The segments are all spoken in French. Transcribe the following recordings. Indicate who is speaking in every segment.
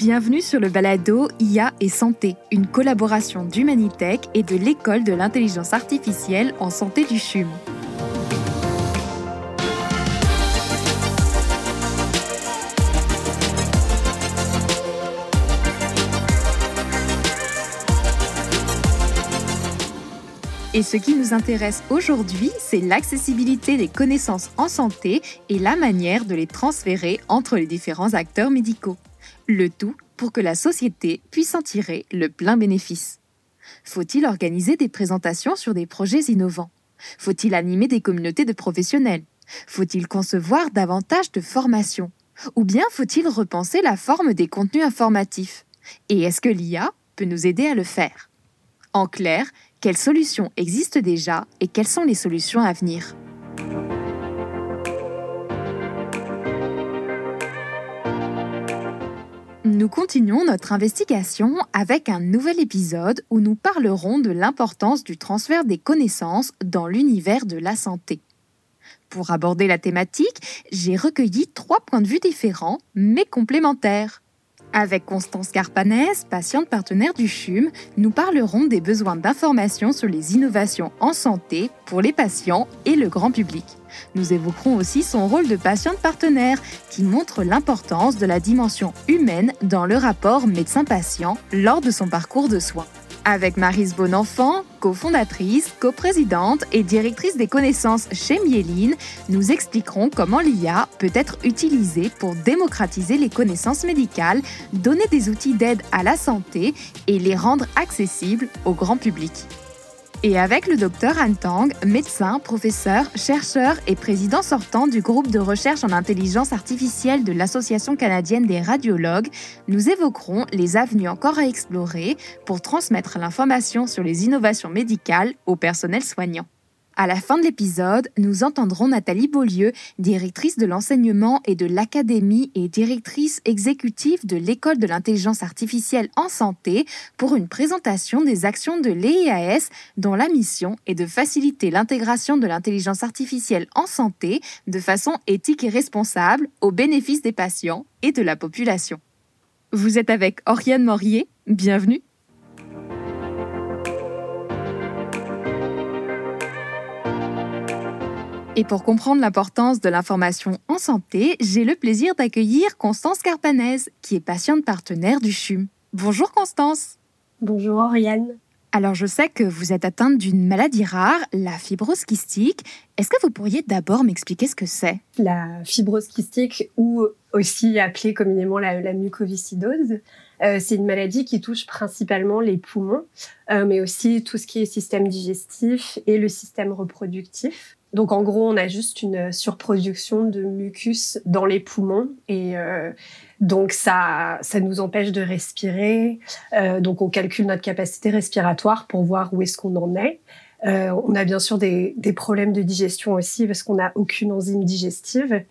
Speaker 1: Bienvenue sur le balado IA et santé, une collaboration d'Humanitech et de l'école de l'intelligence artificielle en santé du CHUM. Et ce qui nous intéresse aujourd'hui, c'est l'accessibilité des connaissances en santé et la manière de les transférer entre les différents acteurs médicaux. Le tout pour que la société puisse en tirer le plein bénéfice. Faut-il organiser des présentations sur des projets innovants? Faut-il animer des communautés de professionnels? Faut-il concevoir davantage de formations? Ou bien faut-il repenser la forme des contenus informatifs? Et est-ce que l'IA peut nous aider à le faire? En clair, quelles solutions existent déjà et quelles sont les solutions à venir? Nous continuons notre investigation avec un nouvel épisode où nous parlerons de l'importance du transfert des connaissances dans l'univers de la santé. Pour aborder la thématique, j'ai recueilli trois points de vue différents mais complémentaires. Avec Constance Carpanès, patiente partenaire du CHUM, nous parlerons des besoins d'information sur les innovations en santé pour les patients et le grand public. Nous évoquerons aussi son rôle de patiente partenaire qui montre l'importance de la dimension humaine dans le rapport médecin-patient lors de son parcours de soins. Avec Marise Bonenfant, cofondatrice, coprésidente et directrice des connaissances chez Mieline, nous expliquerons comment l'IA peut être utilisée pour démocratiser les connaissances médicales, donner des outils d'aide à la santé et les rendre accessibles au grand public et avec le docteur Han Tang, médecin, professeur, chercheur et président sortant du groupe de recherche en intelligence artificielle de l'Association canadienne des radiologues, nous évoquerons les avenues encore à explorer pour transmettre l'information sur les innovations médicales au personnel soignant. À la fin de l'épisode, nous entendrons Nathalie Beaulieu, directrice de l'enseignement et de l'académie et directrice exécutive de l'école de l'intelligence artificielle en santé, pour une présentation des actions de l'EIAS dont la mission est de faciliter l'intégration de l'intelligence artificielle en santé de façon éthique et responsable au bénéfice des patients et de la population. Vous êtes avec Oriane Morier, bienvenue. Et pour comprendre l'importance de l'information en santé, j'ai le plaisir d'accueillir Constance Carpanez, qui est patiente partenaire du CHUM. Bonjour Constance.
Speaker 2: Bonjour Oriane.
Speaker 1: Alors je sais que vous êtes atteinte d'une maladie rare, la fibrose kystique. Est-ce que vous pourriez d'abord m'expliquer ce que c'est?
Speaker 2: La fibrose kystique, ou aussi appelée communément la, mucoviscidose, euh, c'est une maladie qui touche principalement les poumons, euh, mais aussi tout ce qui est système digestif et le système reproductif. Donc en gros, on a juste une surproduction de mucus dans les poumons et euh, donc ça, ça nous empêche de respirer. Euh, donc on calcule notre capacité respiratoire pour voir où est-ce qu'on en est. Euh, on a bien sûr des, des, problèmes de digestion aussi parce qu'on n'a aucune enzyme digestive.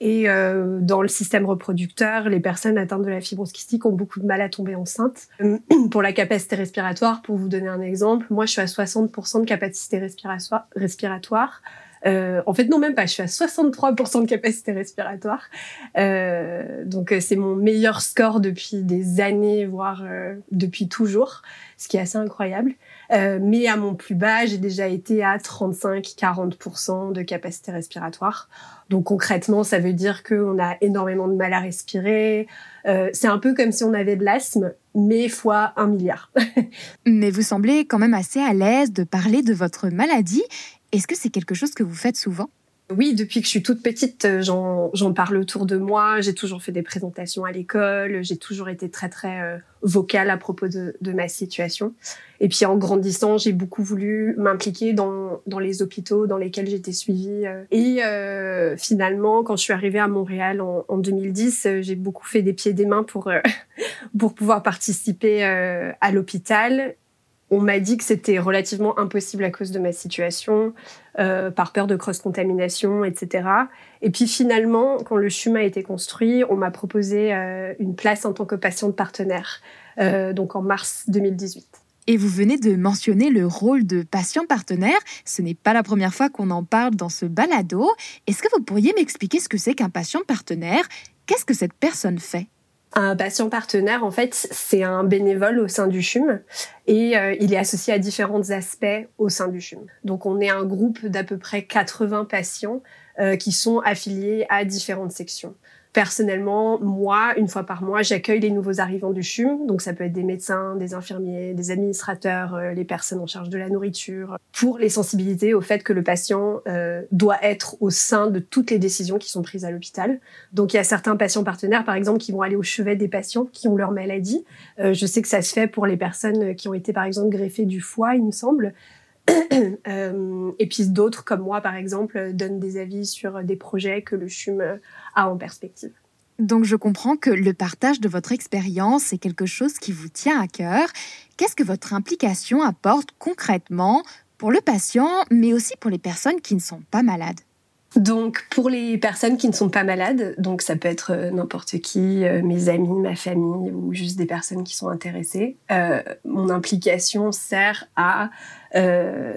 Speaker 2: Et euh, dans le système reproducteur, les personnes atteintes de la fibrose kystique ont beaucoup de mal à tomber enceinte. pour la capacité respiratoire, pour vous donner un exemple, moi je suis à 60% de capacité respiratoire euh, en fait, non, même pas. Je suis à 63% de capacité respiratoire. Euh, donc, euh, c'est mon meilleur score depuis des années, voire euh, depuis toujours, ce qui est assez incroyable. Euh, mais à mon plus bas, j'ai déjà été à 35-40% de capacité respiratoire. Donc concrètement, ça veut dire qu'on a énormément de mal à respirer. Euh, c'est un peu comme si on avait de l'asthme, mais fois un milliard.
Speaker 1: mais vous semblez quand même assez à l'aise de parler de votre maladie. Est-ce que c'est quelque chose que vous faites souvent?
Speaker 2: Oui, depuis que je suis toute petite, euh, j'en parle autour de moi. J'ai toujours fait des présentations à l'école. J'ai toujours été très très euh, vocale à propos de, de, ma situation. Et puis en grandissant, j'ai beaucoup voulu m'impliquer dans, dans les hôpitaux dans lesquels j'étais suivie. Euh. Et euh, finalement, quand je suis arrivée à Montréal en, en 2010, j'ai beaucoup fait des pieds et des mains pour pour pouvoir participer à l'hôpital on m'a dit que c'était relativement impossible à cause de ma situation, euh, par peur de cross-contamination, etc. Et puis finalement, quand le CHUM a été construit, on m'a proposé euh, une place en tant que patiente partenaire, euh, donc en mars 2018.
Speaker 1: Et vous venez de mentionner le rôle de patient partenaire. Ce n'est pas la première fois qu'on en parle dans ce balado. Est-ce que vous pourriez m'expliquer ce que c'est qu'un patient partenaire? Qu'est-ce que cette personne fait?
Speaker 2: Un patient partenaire, en fait, c'est un bénévole au sein du CHUM et euh, il est associé à différents aspects au sein du CHUM. Donc, on est un groupe d'à peu près 80 patients euh, qui sont affiliés à différentes sections. Personnellement, moi, une fois par mois, j'accueille les nouveaux arrivants du CHUM. Donc, ça peut être des médecins, des infirmiers, des administrateurs, euh, les personnes en charge de la nourriture, pour les sensibiliser au fait que le patient euh, doit être au sein de toutes les décisions qui sont prises à l'hôpital. Donc, il y a certains patients partenaires, par exemple, qui vont aller au chevet des patients qui ont leur maladie. Euh, je sais que ça se fait pour les personnes qui ont été, par exemple, greffées du foie, il me semble. Euh, et puis d'autres, comme moi par exemple, donnent des avis sur des projets que le CHUM a en perspective.
Speaker 1: Donc je comprends que le partage de votre expérience est quelque chose qui vous tient à cœur. Qu'est-ce que votre implication apporte concrètement pour le patient, mais aussi pour les personnes qui ne sont pas malades?
Speaker 2: Donc pour les personnes qui ne sont pas malades, donc ça peut être euh, n'importe qui, euh, mes amis, ma famille ou juste des personnes qui sont intéressées, euh, mon implication sert à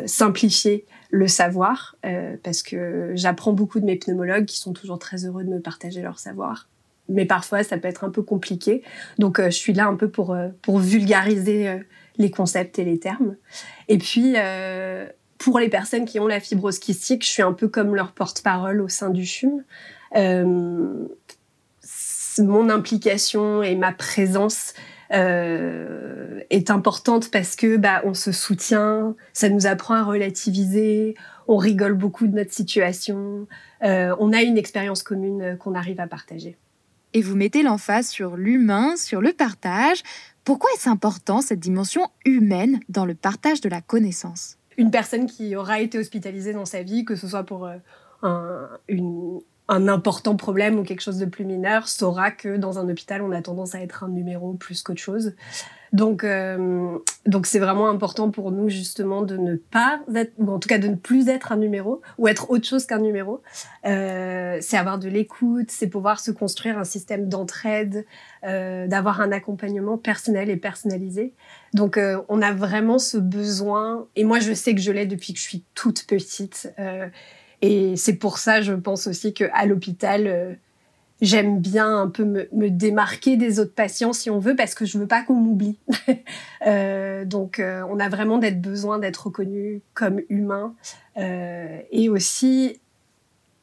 Speaker 2: simplifier le savoir parce que j'apprends beaucoup de mes pneumologues qui sont toujours très heureux de me partager leur savoir. Mais parfois ça peut être un peu compliqué, donc je suis là un peu pour pour vulgariser les concepts et les termes. Et puis pour les personnes qui ont la fibrose kystique, je suis un peu comme leur porte-parole au sein du CHUM. Euh, mon implication et ma présence euh, est importante parce que bah, on se soutient, ça nous apprend à relativiser, on rigole beaucoup de notre situation, euh, on a une expérience commune qu'on arrive à partager.
Speaker 1: Et vous mettez l'emphase sur l'humain, sur le partage. Pourquoi est-ce important cette dimension humaine dans le partage de la connaissance?
Speaker 2: Une personne qui aura été hospitalisée dans sa vie, que ce soit pour euh, un, un important problème ou quelque chose de plus mineur, saura que dans un hôpital, on a tendance à être un numéro plus qu'autre chose. Donc, euh, donc c'est vraiment important pour nous justement de ne pas être, ou en tout cas de ne plus être un numéro, ou être autre chose qu'un numéro. Euh, c'est avoir de l'écoute, c'est pouvoir se construire un système d'entraide, euh, d'avoir un accompagnement personnel et personnalisé. Donc, euh, on a vraiment ce besoin, et moi je sais que je l'ai depuis que je suis toute petite. Euh, et c'est pour ça, je pense aussi qu'à l'hôpital, j'aime bien un peu me, démarquer des autres patients si on veut parce que je veux pas qu'on m'oublie. euh, donc euh, on a vraiment d'être besoin d'être reconnu comme humain euh, et aussi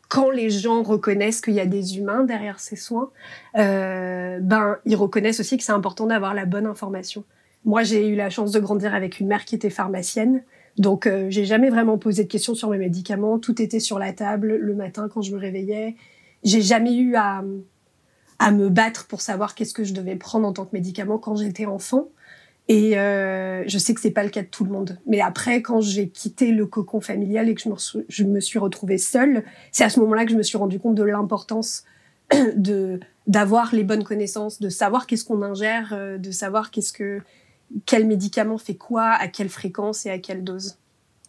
Speaker 2: quand les gens reconnaissent qu'il y a des humains derrière ces soins, euh, ben ils reconnaissent aussi que c'est important d'avoir la bonne information. Moi, j'ai eu la chance de grandir avec une mère qui était pharmacienne. Donc, euh, j'ai jamais vraiment posé de questions sur mes médicaments. Tout était sur la table le matin quand je me réveillais j'ai jamais eu à, à me battre pour savoir qu'est-ce que je devais prendre en tant que médicament quand j'étais enfant. Et euh, je sais que c'est pas le cas de tout le monde. Mais après, quand j'ai quitté le cocon familial et que je me, je me suis retrouvée seule, c'est à ce moment-là que je me suis rendu compte de l'importance de d'avoir les bonnes connaissances, de savoir qu'est-ce qu'on ingère, euh, de savoir qu'est-ce que quel médicament fait quoi, à quelle fréquence et à quelle dose.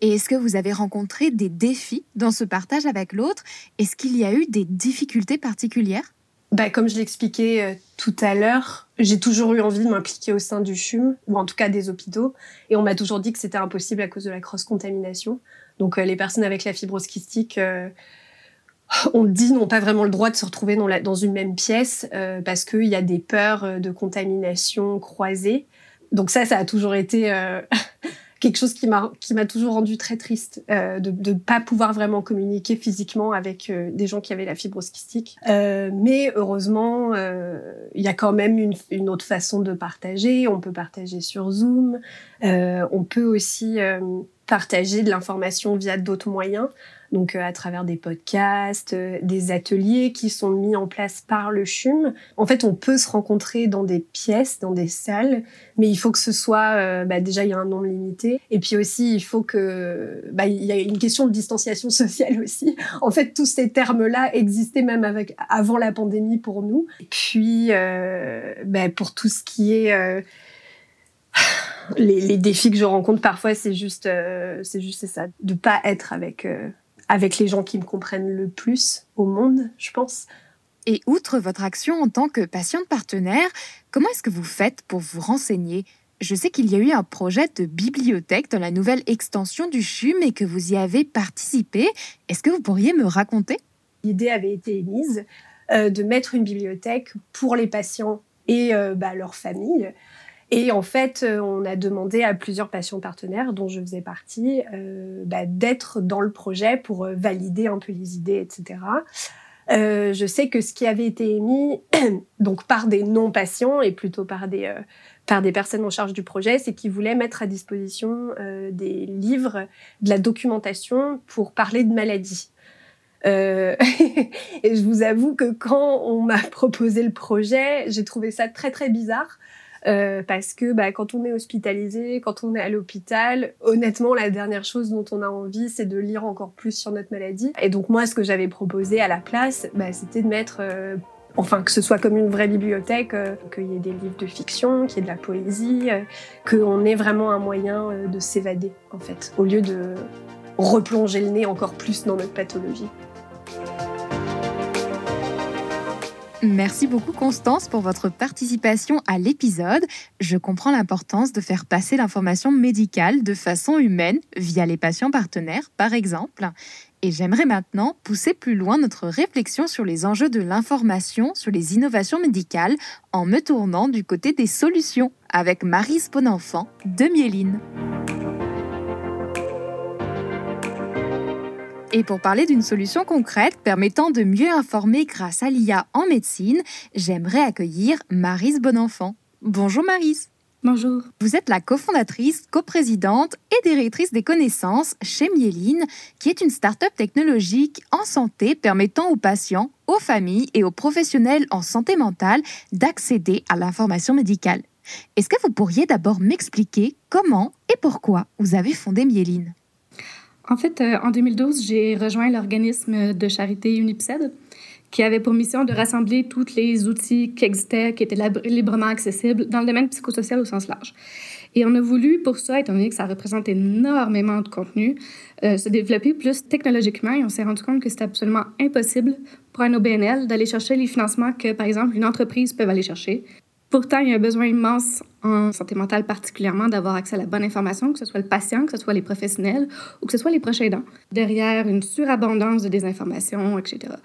Speaker 1: Et est-ce que vous avez rencontré des défis dans ce partage avec l'autre? Est-ce qu'il y a eu des difficultés particulières?
Speaker 2: Bah, Comme je l'expliquais euh, tout à l'heure, j'ai toujours eu envie de m'impliquer au sein du CHUM, ou en tout cas des hôpitaux, et on m'a toujours dit que c'était impossible à cause de la cross-contamination. Donc euh, les personnes avec la fibrose kystique, euh, on dit, n'ont pas vraiment le droit de se retrouver dans, la, dans une même pièce, parce qu'il y a des peurs de contamination croisée. Donc ça, ça a toujours été quelque chose qui m'a qui m'a toujours rendu très triste euh, de ne pas pouvoir vraiment communiquer physiquement avec euh, des gens qui avaient la. Euh, mais heureusement, euh, il y a quand même une, autre façon de partager. On peut partager sur Zoom. Euh, on peut aussi partager de l'information via d'autres moyens donc euh, à travers des podcasts, euh, des ateliers qui sont mis en place par le CHUM. En fait, on peut se rencontrer dans des pièces, dans des salles, mais il faut que ce soit euh, bah, déjà il y a un nombre limité, et puis aussi il faut que bah, il y a une question de distanciation sociale aussi. En fait, tous ces termes-là existaient même avant la pandémie pour nous. Et puis bah, pour tout ce qui est les, les, défis que je rencontre parfois, c'est juste, c'est juste ça, de pas être avec avec les gens qui me comprennent le plus au monde, je pense.
Speaker 1: Et outre votre action en tant que patiente partenaire, comment est-ce que vous faites pour vous renseigner? Je sais qu'il y a eu un projet de bibliothèque dans la nouvelle extension du CHUM et que vous y avez participé. Est-ce que vous pourriez me raconter?
Speaker 2: L'idée avait été émise euh, de mettre une bibliothèque pour les patients et bah, leur famille. Et en fait, on a demandé à plusieurs patients partenaires, dont je faisais partie, bah, d'être dans le projet pour valider un peu les idées, etc. Euh, je sais que ce qui avait été émis donc par des non-patients et plutôt par des, euh, par des personnes en charge du projet, c'est qu'ils voulaient mettre à disposition euh, des livres, de la documentation pour parler de maladies. et je vous avoue que quand on m'a proposé le projet, j'ai trouvé ça très très bizarre euh, parce que bah, quand on est hospitalisé, quand on est à l'hôpital, honnêtement, la dernière chose dont on a envie, c'est de lire encore plus sur notre maladie. Et donc moi, ce que j'avais proposé à la place, bah, c'était de mettre euh, enfin que ce soit comme une vraie bibliothèque, euh, qu'il y ait des livres de fiction, qu'il y ait de la poésie, qu'on ait vraiment un moyen de s'évader en fait, au lieu de replonger le nez encore plus dans notre pathologie.
Speaker 1: Merci beaucoup Constance pour votre participation à l'épisode. Je comprends l'importance de faire passer l'information médicale de façon humaine via les patients partenaires par exemple. Et j'aimerais maintenant pousser plus loin notre réflexion sur les enjeux de l'information sur les innovations médicales en me tournant du côté des solutions avec Marie Sponenfant de Mieline. Et pour parler d'une solution concrète permettant de mieux informer grâce à l'IA en médecine, j'aimerais accueillir Marise Bonenfant. Bonjour Marise.
Speaker 3: Bonjour.
Speaker 1: Vous êtes la cofonddatrice, coprésidente et directrice des connaissances chez Mieline, qui est une start-up technologique en santé permettant aux patients, aux familles et aux professionnels en santé mentale d'accéder à l'information médicale. Est-ce que vous pourriez d'abord m'expliquer comment et pourquoi vous avez fondé Mieline
Speaker 3: en fait, euh, en 2012, j'ai rejoint l'organisme de charité Unipsed, qui avait pour mission de rassembler tous les outils qui existaient, qui étaient librement accessibles dans le domaine psychosocial au sens large. Et on a voulu, pour ça, étant donné que ça représente énormément de contenu, euh, se développer plus technologiquement et on s'est rendu compte que c'était absolument impossible pour un OBNL d'aller chercher les financements que, par exemple, une entreprise peut aller chercher. Pourtant, il y a un besoin immense en santé mentale particulièrement d'avoir accès à la bonne information, que ce soit le patient, que ce soit les professionnels ou que ce soit les proches aidants, derrière une surabondance de désinformation, etc.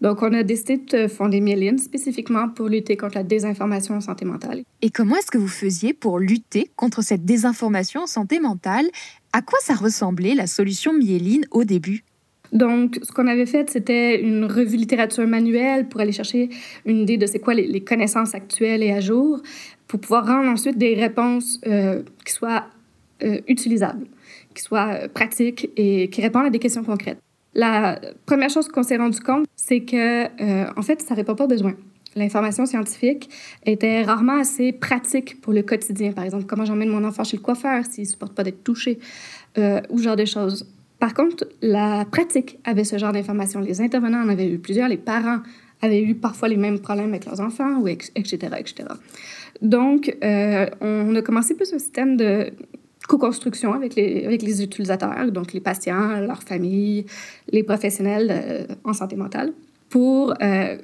Speaker 3: Donc, on a décidé de fonder Mieline spécifiquement pour lutter contre la désinformation en santé mentale.
Speaker 1: Et comment est-ce que vous faisiez pour lutter contre cette désinformation en santé mentale? À quoi ça ressemblait la solution Mieline au début?
Speaker 3: Donc, ce qu'on avait fait, c'était une revue littérature manuelle pour aller chercher une idée de c'est quoi les, connaissances actuelles et à jour, pour pouvoir rendre ensuite des réponses euh, qui soient euh, utilisables, qui soient euh, pratiques et qui répondent à des questions concrètes. La première chose qu'on s'est rendu compte, c'est que, en fait, ça répond pas aux besoins. L'information scientifique était rarement assez pratique pour le quotidien. Par exemple, comment j'emmène mon enfant chez le coiffeur s'il ne supporte pas d'être touché, ou genre de choses. Par contre, la pratique avait ce genre d'informations. Les intervenants en avaient eu plusieurs, les parents avaient eu parfois les mêmes problèmes avec leurs enfants, etc., etc. Donc, euh, on a commencé plus un système de co-construction avec les, utilisateurs, donc les patients, leurs familles, les professionnels euh, en santé mentale, pour euh,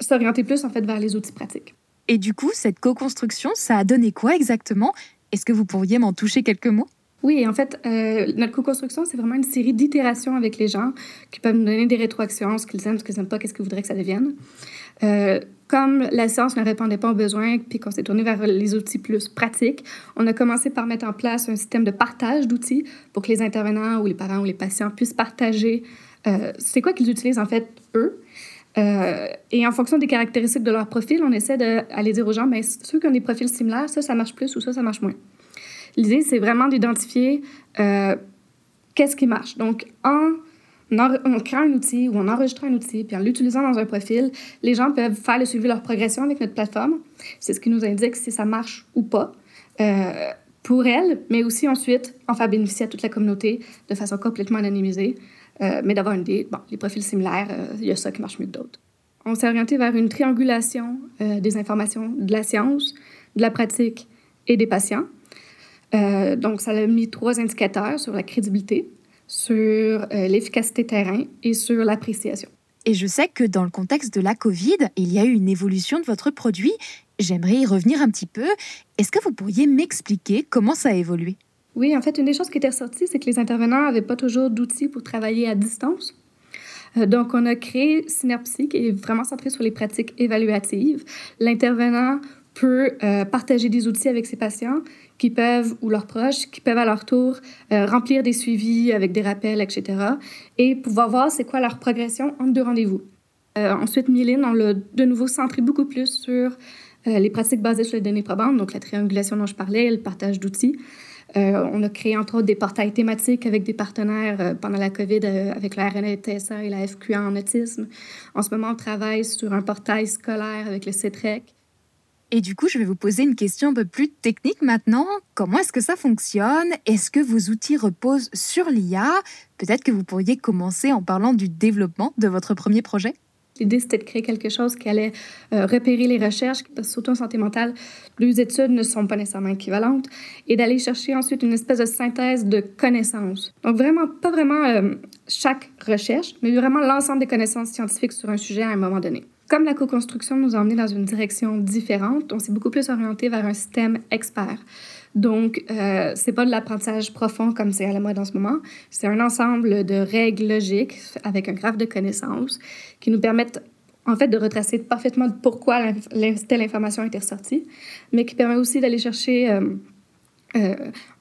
Speaker 3: s'orienter plus en fait vers les outils pratiques.
Speaker 1: Et du coup, cette co-construction, ça a donné quoi exactement? Est-ce que vous pourriez m'en toucher quelques mots?
Speaker 3: Oui, en fait, euh, notre co-construction, c'est vraiment une série d'itérations avec les gens qui peuvent nous donner des rétroactions, ce qu'ils aiment, ce qu'ils n'aiment pas, qu'est-ce qu'ils voudraient que ça devienne. Euh, comme la science ne répondait pas aux besoins, puis qu'on s'est tourné vers les outils plus pratiques, on a commencé par mettre en place un système de partage d'outils pour que les intervenants ou les parents ou les patients puissent partager euh, c'est quoi qu'ils utilisent en fait eux. Euh, et en fonction des caractéristiques de leur profil, on essaie d'aller dire aux gens, mais ceux qui ont des profils similaires, ça, ça marche plus ou ça, ça marche moins. L'idée, c'est vraiment d'identifier euh, qu'est-ce qui marche. Donc, en, en, créant un outil ou en enregistrant un outil, puis en l'utilisant dans un profil, les gens peuvent faire le suivi de leur progression avec notre plateforme. C'est ce qui nous indique si ça marche ou pas. Euh, pour elles, mais aussi ensuite en faire bénéficier à toute la communauté de façon complètement anonymisée, euh, mais d'avoir une idée, bon, les profils similaires, il y a ça qui marche mieux que d'autres. On s'est orienté vers une triangulation des informations de la science, de la pratique et des patients. Euh, donc, ça a mis trois indicateurs sur la crédibilité, sur euh, l'efficacité terrain et sur l'appréciation.
Speaker 1: Et je sais que dans le contexte de la COVID, il y a eu une évolution de votre produit. J'aimerais y revenir un petit peu. Est-ce que vous pourriez m'expliquer comment ça a évolué?
Speaker 3: Oui, en fait, une des choses qui était ressortie, c'est que les intervenants n'avaient pas toujours d'outils pour travailler à distance. Euh, donc, on a créé Synapsy, qui est vraiment centré sur les pratiques évaluatives. L'intervenant euh, partager des outils avec ses patients qui peuvent, ou leurs proches, qui peuvent à leur tour euh, remplir des suivis avec des rappels, etc. et pouvoir voir c'est quoi leur progression entre deux rendez-vous. Euh, ensuite, Mylène, on l'a de nouveau centré beaucoup plus sur les pratiques basées sur les données probantes, donc la triangulation dont je parlais, le partage d'outils. on a créé entre autres des portails thématiques avec des partenaires pendant la COVID avec la RNTSA et la FQA en autisme. En ce moment, on travaille sur un portail scolaire avec le CETREC.
Speaker 1: Et du coup, je vais vous poser une question un peu plus technique maintenant. Comment est-ce que ça fonctionne? Est-ce que vos outils reposent sur l'IA Peut-être que vous pourriez commencer en parlant du développement de votre premier projet.
Speaker 3: L'idée, c'était de créer quelque chose qui allait euh, repérer les recherches, surtout en santé mentale. Les études ne sont pas nécessairement équivalentes, et d'aller chercher ensuite une espèce de synthèse de connaissances. Donc, vraiment, pas vraiment euh, chaque recherche, mais vraiment l'ensemble des connaissances scientifiques sur un sujet à un moment donné. Comme la co-construction nous a emmenés dans une direction différente, on s'est beaucoup plus orienté vers un système expert. Donc, euh, c'est pas de l'apprentissage profond comme c'est à la mode en ce moment. C'est un ensemble de règles logiques avec un graphe de connaissances qui nous permettent en fait de retracer parfaitement pourquoi telle information a été ressortie, mais qui permet aussi d'aller chercher euh, euh,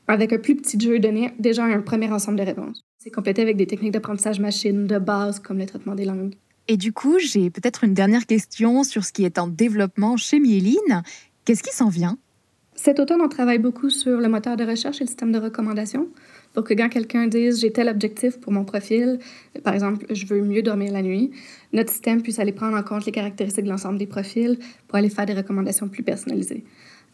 Speaker 3: avec un plus petit jeu de données déjà un premier ensemble de réponses. C'est complété avec des techniques d'apprentissage machine de base comme le traitement des langues.
Speaker 1: Et du coup, j'ai peut-être une dernière question sur ce qui est en développement chez Mieline. Qu'est-ce qui s'en vient?
Speaker 3: Cet automne, on travaille beaucoup sur le moteur de recherche et le système de recommandation pour que quand quelqu'un dise j'ai tel objectif pour mon profil, par exemple, je veux mieux dormir la nuit, notre système puisse aller prendre en compte les caractéristiques de l'ensemble des profils pour aller faire des recommandations plus personnalisées.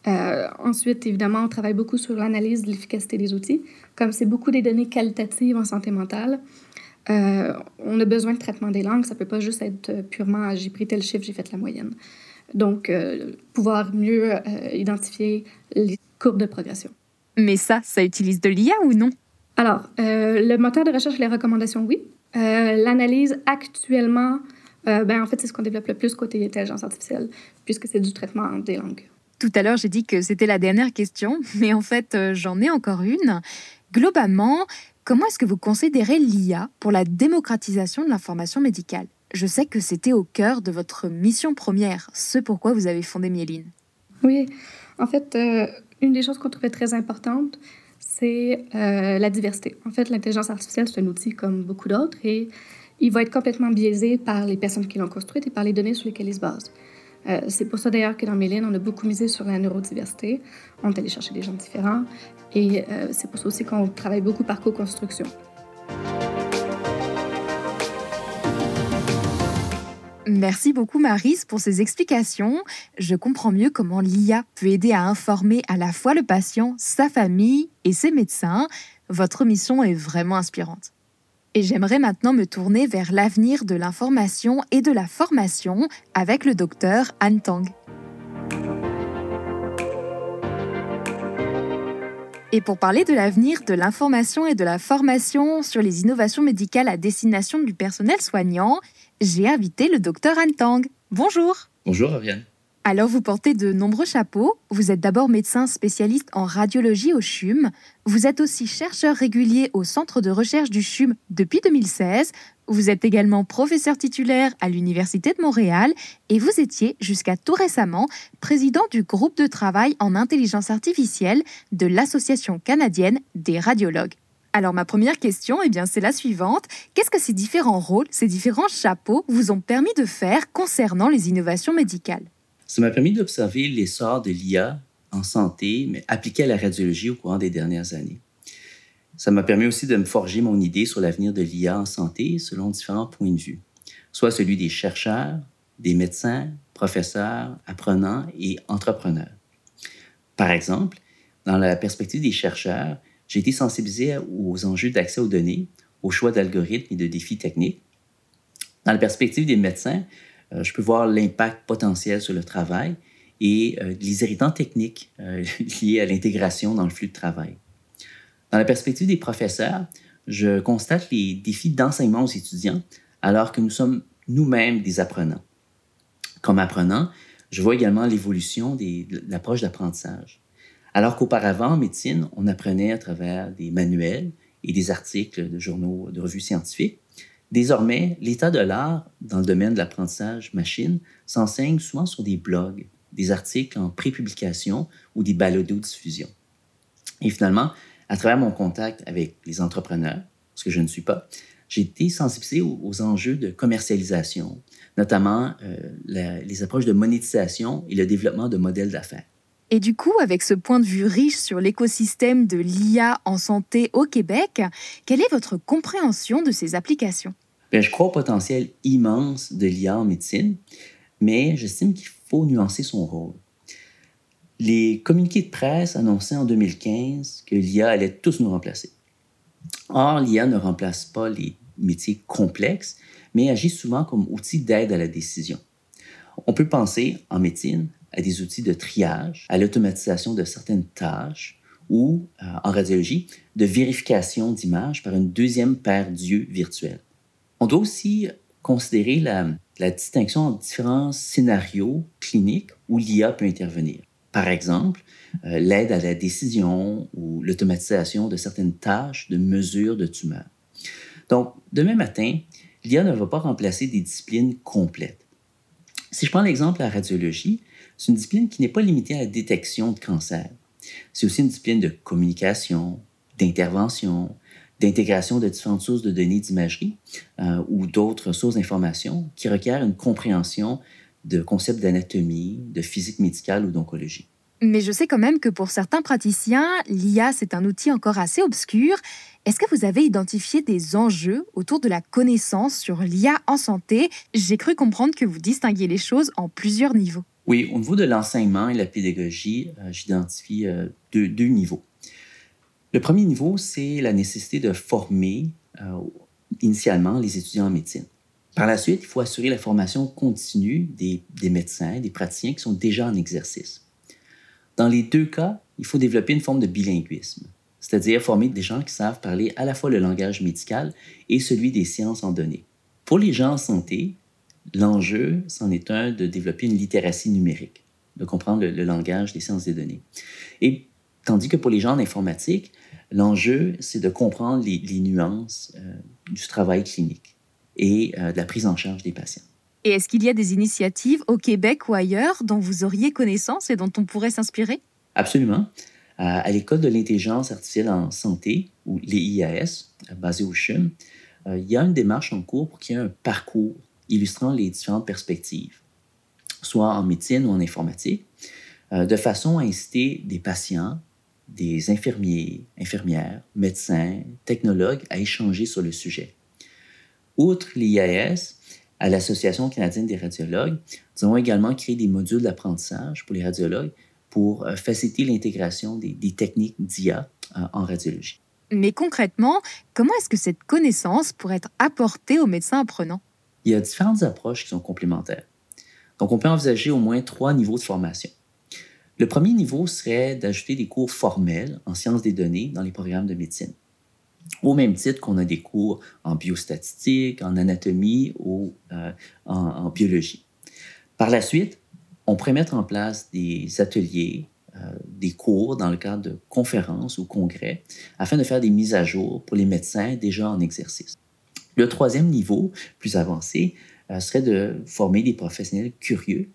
Speaker 3: Euh, ensuite, évidemment, on travaille beaucoup sur l'analyse de l'efficacité des outils. Comme c'est beaucoup des données qualitatives en santé mentale, euh, on a besoin de traitement des langues. Ça peut pas juste être purement j'ai pris tel chiffre, j'ai fait la moyenne. Donc, euh, pouvoir mieux euh, identifier les courbes de progression.
Speaker 1: Mais ça, ça utilise de l'IA ou non?
Speaker 3: Alors, le moteur de recherche et les recommandations, oui. L'analyse actuellement, ben, en fait, c'est ce qu'on développe le plus côté intelligence artificielle, puisque c'est du traitement des langues.
Speaker 1: Tout à l'heure, j'ai dit que c'était la dernière question, mais en fait, j'en ai encore une. Globalement, Comment est-ce que vous considérez l'IA pour la démocratisation de l'information médicale? Je sais que c'était au cœur de votre mission première, ce pourquoi vous avez fondé Mieline.
Speaker 3: Oui, en fait, euh, une des choses qu'on trouvait très importante, c'est euh, la diversité. En fait, l'intelligence artificielle, c'est un outil comme beaucoup d'autres et il va être complètement biaisé par les personnes qui l'ont construite et par les données sur lesquelles il se base. Euh, c'est pour ça d'ailleurs que dans Méline, on a beaucoup misé sur la neurodiversité. On est allé chercher des gens différents. Et euh, c'est pour ça aussi qu'on travaille beaucoup par co-construction.
Speaker 1: Merci beaucoup Marise pour ces explications. Je comprends mieux comment l'IA peut aider à informer à la fois le patient, sa famille et ses médecins. Votre mission est vraiment inspirante. Et j'aimerais maintenant me tourner vers l'avenir de l'information et de la formation avec le docteur Anne Tang. Et pour parler de l'avenir de l'information et de la formation sur les innovations médicales à destination du personnel soignant, j'ai invité le docteur Anne Tang. Bonjour.
Speaker 4: Bonjour, Ariane.
Speaker 1: Alors vous portez de nombreux chapeaux. Vous êtes d'abord médecin spécialiste en radiologie au CHUM. Vous êtes aussi chercheur régulier au centre de recherche du CHUM depuis 2016. Vous êtes également professeur titulaire à l'Université de Montréal et vous étiez jusqu'à tout récemment président du groupe de travail en intelligence artificielle de l'Association canadienne des radiologues. Alors ma première question, eh c'est la suivante. Qu'est-ce que ces différents rôles, ces différents chapeaux vous ont permis de faire concernant les innovations médicales?
Speaker 4: Ça m'a permis d'observer l'essor de l'IA en santé, mais appliqué à la radiologie au courant des dernières années. Ça m'a permis aussi de me forger mon idée sur l'avenir de l'IA en santé selon différents points de vue, soit celui des chercheurs, des médecins, professeurs, apprenants et entrepreneurs. Par exemple, dans la perspective des chercheurs, j'ai été sensibilisé aux enjeux d'accès aux données, aux choix d'algorithmes et de défis techniques. Dans la perspective des médecins, je peux voir l'impact potentiel sur le travail et euh, les irritants techniques euh, liés à l'intégration dans le flux de travail. Dans la perspective des professeurs, je constate les défis d'enseignement aux étudiants alors que nous sommes nous-mêmes des apprenants. Comme apprenant, je vois également l'évolution de l'approche d'apprentissage. Alors qu'auparavant, en médecine, on apprenait à travers des manuels et des articles de journaux, de revues scientifiques, Désormais, l'état de l'art dans le domaine de l'apprentissage machine s'enseigne souvent sur des blogs, des articles en prépublication ou des balados-diffusion. Et finalement, à travers mon contact avec les entrepreneurs, ce que je ne suis pas, j'ai été sensibilisé aux, enjeux de commercialisation, notamment euh, les approches de monétisation et le développement de modèles d'affaires.
Speaker 1: Et du coup, avec ce point de vue riche sur l'écosystème de l'IA en santé au Québec, quelle est votre compréhension de ces applications?
Speaker 4: Bien, je crois au potentiel immense de l'IA en médecine, mais j'estime qu'il faut nuancer son rôle. Les communiqués de presse annonçaient en 2015 que l'IA allait tous nous remplacer. Or, l'IA ne remplace pas les métiers complexes, mais agit souvent comme outil d'aide à la décision. On peut penser en médecine à des outils de triage, à l'automatisation de certaines tâches ou, euh, en radiologie, de vérification d'images par une deuxième paire d'yeux virtuelle. On doit aussi considérer la, distinction entre différents scénarios cliniques où l'IA peut intervenir. Par exemple, euh, l'aide à la décision ou l'automatisation de certaines tâches de mesure de tumeur. Donc, demain matin, l'IA ne va pas remplacer des disciplines complètes. Si je prends l'exemple de la radiologie, c'est une discipline qui n'est pas limitée à la détection de cancer. C'est aussi une discipline de communication, d'intervention, d'intégration de différentes sources de données d'imagerie euh, ou d'autres sources d'information qui requièrent une compréhension de concepts d'anatomie, de physique médicale ou d'oncologie.
Speaker 1: Mais je sais quand même que pour certains praticiens, l'IA, c'est un outil encore assez obscur. Est-ce que vous avez identifié des enjeux autour de la connaissance sur l'IA en santé? J'ai cru comprendre que vous distinguiez les choses en plusieurs niveaux.
Speaker 4: Oui, au niveau de l'enseignement et la pédagogie, euh, j'identifie euh, deux, deux, niveaux. Le premier niveau, c'est la nécessité de former euh, initialement les étudiants en médecine. Par la suite, il faut assurer la formation continue des, des médecins, des praticiens qui sont déjà en exercice. Dans les deux cas, il faut développer une forme de bilinguisme, c'est-à-dire former des gens qui savent parler à la fois le langage médical et celui des sciences en données. Pour les gens en santé, l'enjeu, c'en est un de développer une littératie numérique, de comprendre le, langage des sciences des données. Et tandis que pour les gens en informatique, l'enjeu, c'est de comprendre les, nuances euh, du travail clinique et euh, de la prise en charge des patients.
Speaker 1: Et est-ce qu'il y a des initiatives au Québec ou ailleurs dont vous auriez connaissance et dont on pourrait s'inspirer?
Speaker 4: Absolument. À l'École de l'intelligence artificielle en santé, ou les IAS, basée au CHUM, euh, il y a une démarche en cours pour qu'il y ait un parcours illustrant les différentes perspectives, soit en médecine ou en informatique, euh, de façon à inciter des patients, des infirmiers, infirmières, médecins, technologues à échanger sur le sujet. Outre l'IAS, à l'Association canadienne des radiologues, nous avons également créé des modules d'apprentissage pour les radiologues pour euh, faciliter l'intégration des, techniques d'IA euh, en radiologie.
Speaker 1: Mais concrètement, comment est-ce que cette connaissance pourrait être apportée aux médecins apprenants?
Speaker 4: Il y a différentes approches qui sont complémentaires. Donc, on peut envisager au moins trois niveaux de formation. Le premier niveau serait d'ajouter des cours formels en sciences des données dans les programmes de médecine au même titre qu'on a des cours en biostatistique, en anatomie ou euh, en, biologie. Par la suite, on pourrait mettre en place des ateliers, euh, des cours dans le cadre de conférences ou congrès afin de faire des mises à jour pour les médecins déjà en exercice. Le troisième niveau, plus avancé, euh, serait de former des professionnels curieux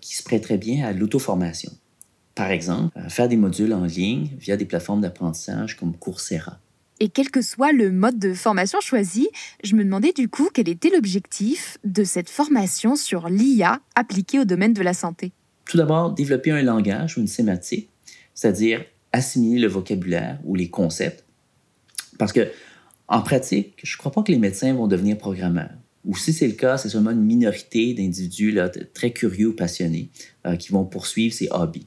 Speaker 4: qui se prêteraient bien à l'auto-formation. Par exemple, faire des modules en ligne via des plateformes d'apprentissage comme Coursera.
Speaker 1: Et quel que soit le mode de formation choisi, je me demandais du coup quel était l'objectif de cette formation sur l'IA appliquée au domaine de la santé.
Speaker 4: Tout d'abord, développer un langage ou une sématique, c'est-à-dire assimiler le vocabulaire ou les concepts. Parce que, en pratique, je ne crois pas que les médecins vont devenir programmeurs. Ou si c'est le cas, c'est seulement une minorité d'individus très curieux ou passionnés euh, qui vont poursuivre ces hobbies.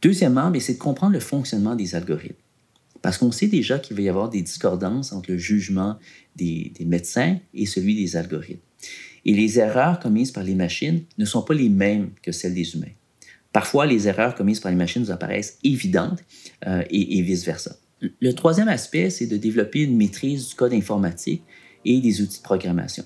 Speaker 4: Deuxièmement, c'est de comprendre le fonctionnement des algorithmes. Parce qu'on sait déjà qu'il va y avoir des discordances entre le jugement des, médecins et celui des algorithmes. Et les erreurs commises par les machines ne sont pas les mêmes que celles des humains. Parfois, les erreurs commises par les machines nous apparaissent évidentes euh, et, et vice-versa. Le troisième aspect, c'est de développer une maîtrise du code informatique et des outils de programmation.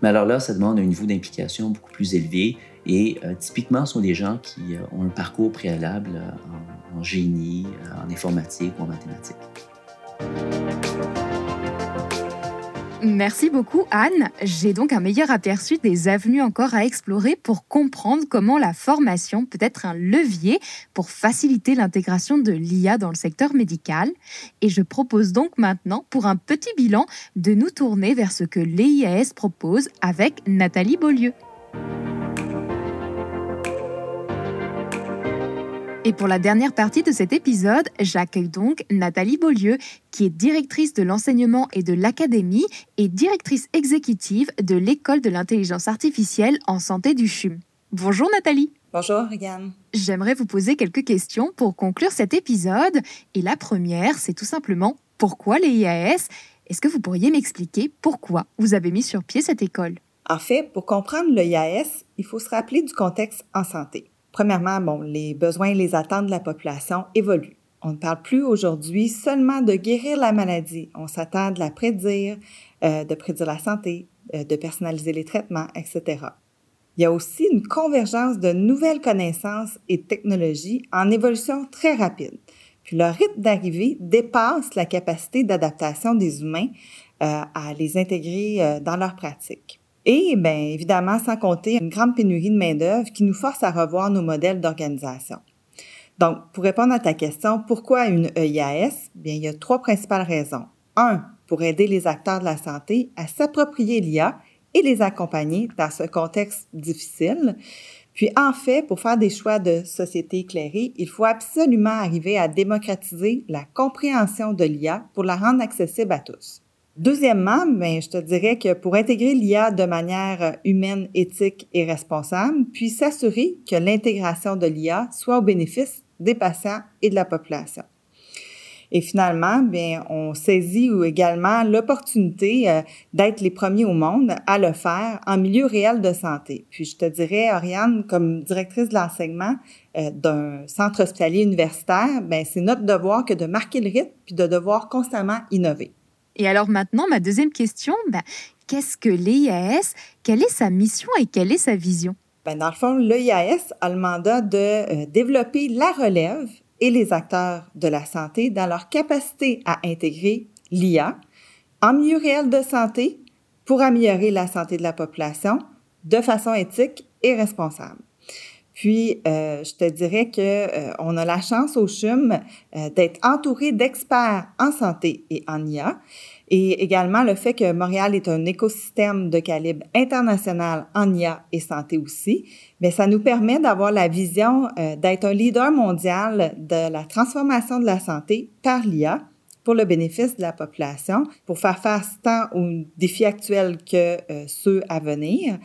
Speaker 4: Mais alors là, ça demande un niveau d'implication beaucoup plus élevé et euh, typiquement, ce sont des gens qui euh, ont un parcours préalable euh, en, génie, en informatique ou en mathématiques.
Speaker 1: Merci beaucoup Anne. J'ai donc un meilleur aperçu des avenues encore à explorer pour comprendre comment la formation peut être un levier pour faciliter l'intégration de l'IA dans le secteur médical. Et je propose donc maintenant, pour un petit bilan, de nous tourner vers ce que l'IAS propose avec Nathalie Beaulieu. Et pour la dernière partie de cet épisode, j'accueille donc Nathalie Beaulieu, qui est directrice de l'enseignement et de l'académie et directrice exécutive de l'école de l'intelligence artificielle en santé du CHUM. Bonjour Nathalie.
Speaker 5: Bonjour Regan.
Speaker 1: J'aimerais vous poser quelques questions pour conclure cet épisode. Et la première, c'est tout simplement pourquoi les IAS Est-ce que vous pourriez m'expliquer pourquoi vous avez mis sur pied cette école?
Speaker 5: En fait, pour comprendre le IAS, il faut se rappeler du contexte en santé. Premièrement, bon, les besoins et les attentes de la population évoluent. On ne parle plus aujourd'hui seulement de guérir la maladie. On s'attend de la prédire, euh, de prédire la santé, euh, de personnaliser les traitements, etc. Il y a aussi une convergence de nouvelles connaissances et technologies en évolution très rapide. Puis le rythme d'arrivée dépasse la capacité d'adaptation des humains euh, à les intégrer dans leur pratique. Et bien évidemment, sans compter une grande pénurie de main-d'œuvre qui nous force à revoir nos modèles d'organisation. Donc, pour répondre à ta question, pourquoi une EIAS? Bien, il y a trois principales raisons. Un, pour aider les acteurs de la santé à s'approprier l'IA et les accompagner dans ce contexte difficile. Puis, en fait, pour faire des choix de société éclairée, il faut absolument arriver à démocratiser la compréhension de l'IA pour la rendre accessible à tous. Deuxièmement, ben, je te dirais que pour intégrer l'IA de manière humaine, éthique et responsable, puis s'assurer que l'intégration de l'IA soit au bénéfice des patients et de la population. Et finalement, bien, on saisit également l'opportunité euh, d'être les premiers au monde à le faire en milieu réel de santé. Puis je te dirais, Oriane, comme directrice de l'enseignement euh, d'un centre hospitalier universitaire, ben c'est notre devoir que de marquer le rythme puis de devoir constamment innover.
Speaker 1: Et alors maintenant, ma deuxième question, ben, qu'est-ce que l'IAS Quelle est sa mission et quelle est sa vision?
Speaker 5: Ben, Dans le fond, l'IAS a le mandat de euh, développer la relève et les acteurs de la santé dans leur capacité à intégrer l'IA en milieu réel de santé pour améliorer la santé de la population de façon éthique et responsable. Puis, euh, je te dirais que euh, on a la chance au CHUM euh, d'être entouré d'experts en santé et en IA, et également le fait que Montréal est un écosystème de calibre international en IA et santé aussi, mais ça nous permet d'avoir la vision d'être un leader mondial de la transformation de la santé par l'IA pour le bénéfice de la population, pour faire face tant aux défis actuels que ceux à venir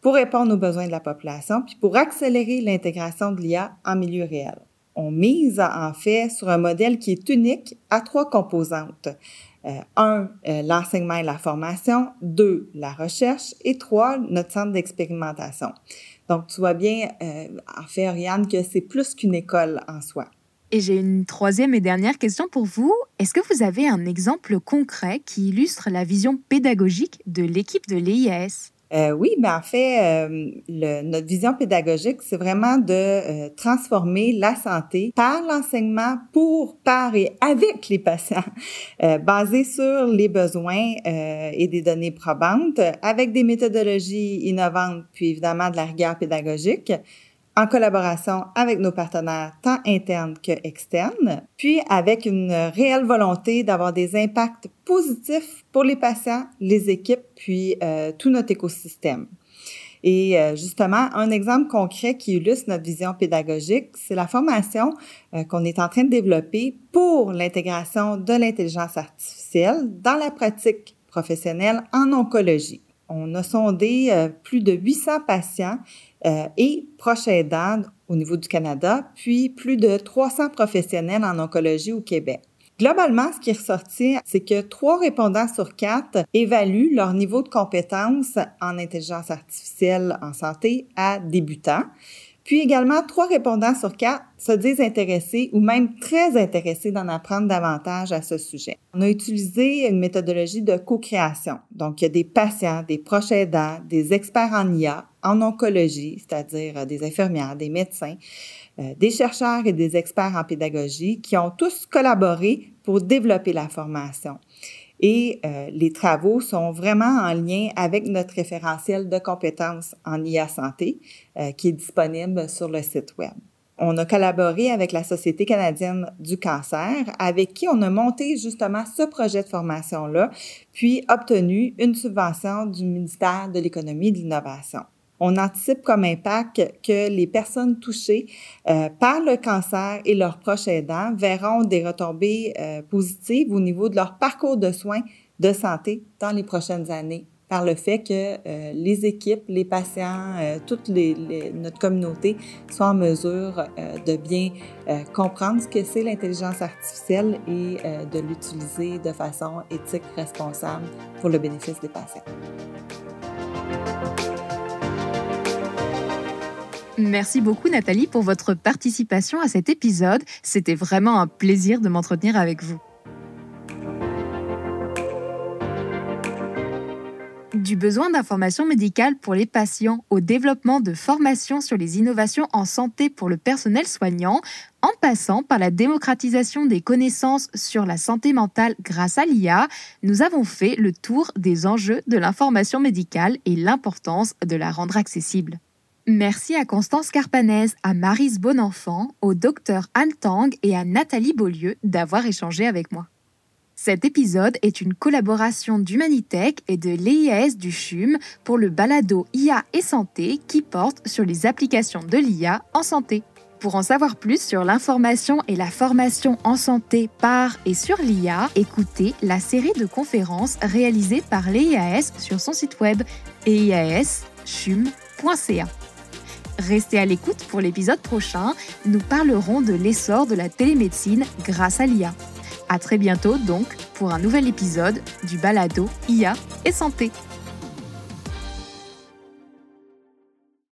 Speaker 5: pour répondre aux besoins de la population, puis pour accélérer l'intégration de l'IA en milieu réel. On mise en fait sur un modèle qui est unique à trois composantes. Euh, un, euh, l'enseignement et la formation. Deux, la recherche. Et trois, notre centre d'expérimentation. Donc, tu vois bien, euh, en fait, Oriane, que c'est plus qu'une école en soi.
Speaker 1: Et j'ai une troisième et dernière question pour vous. Est-ce que vous avez un exemple concret qui illustre la vision pédagogique de l'équipe de l'EIAS?
Speaker 5: Euh, oui, mais en fait, euh, le, notre vision pédagogique, c'est vraiment de euh, transformer la santé par l'enseignement, pour, par et avec les patients, basé sur les besoins et des données probantes, avec des méthodologies innovantes, puis évidemment de la rigueur pédagogique en collaboration avec nos partenaires tant internes que externes, puis avec une réelle volonté d'avoir des impacts positifs pour les patients, les équipes, puis euh, tout notre écosystème. Et euh, justement, un exemple concret qui illustre notre vision pédagogique, c'est la formation euh, qu'on est en train de développer pour l'intégration de l'intelligence artificielle dans la pratique professionnelle en oncologie. On a sondé plus de 800 patients euh, et proches aidants au niveau du Canada, puis plus de 300 professionnels en oncologie au Québec. Globalement, ce qui est ressorti, c'est que trois répondants sur quatre évaluent leur niveau de compétence en intelligence artificielle en santé à débutant. Puis également, trois répondants sur quatre se disent intéressés ou même très intéressés d'en apprendre davantage à ce sujet. On a utilisé une méthodologie de co-création. Donc, il y a des patients, des proches aidants, des experts en IA, en oncologie, c'est-à-dire euh, des infirmières, des médecins, euh, des chercheurs et des experts en pédagogie qui ont tous collaboré pour développer la formation. Et euh, les travaux sont vraiment en lien avec notre référentiel de compétences en IA santé euh, qui est disponible sur le site web. On a collaboré avec la Société canadienne du cancer, avec qui on a monté justement ce projet de formation-là, puis obtenu une subvention du ministère de l'Économie et de l'Innovation on anticipe comme impact que les personnes touchées euh, par le cancer et leurs proches aidants verront des retombées euh, positives au niveau de leur parcours de soins de santé dans les prochaines années par le fait que euh, les équipes, les patients, toute les, notre communauté soient en mesure de bien comprendre ce que c'est l'intelligence artificielle et de l'utiliser de façon éthique, responsable pour le bénéfice des patients.
Speaker 1: Merci beaucoup Nathalie pour votre participation à cet épisode. C'était vraiment un plaisir de m'entretenir avec vous. Du besoin d'informations médicales pour les patients au développement de formations sur les innovations en santé pour le personnel soignant, en passant par la démocratisation des connaissances sur la santé mentale grâce à l'IA, nous avons fait le tour des enjeux de l'information médicale et l'importance de la rendre accessible. Merci à Constance Carpanez, à Marise Bonenfant, au docteur Anne Tang et à Nathalie Beaulieu d'avoir échangé avec moi. Cet épisode est une collaboration d'Humanitech et de l'EIAS du CHUM pour le balado IA et santé qui porte sur les applications de l'IA en santé. Pour en savoir plus sur l'information et la formation en santé par et sur l'IA, écoutez la série de conférences réalisées par l'EIAS sur son site web eiaschum.ca. Restez à l'écoute pour l'épisode prochain. Nous parlerons de l'essor de la télémédecine grâce à l'IA. À très bientôt donc pour un nouvel épisode du balado IA et santé.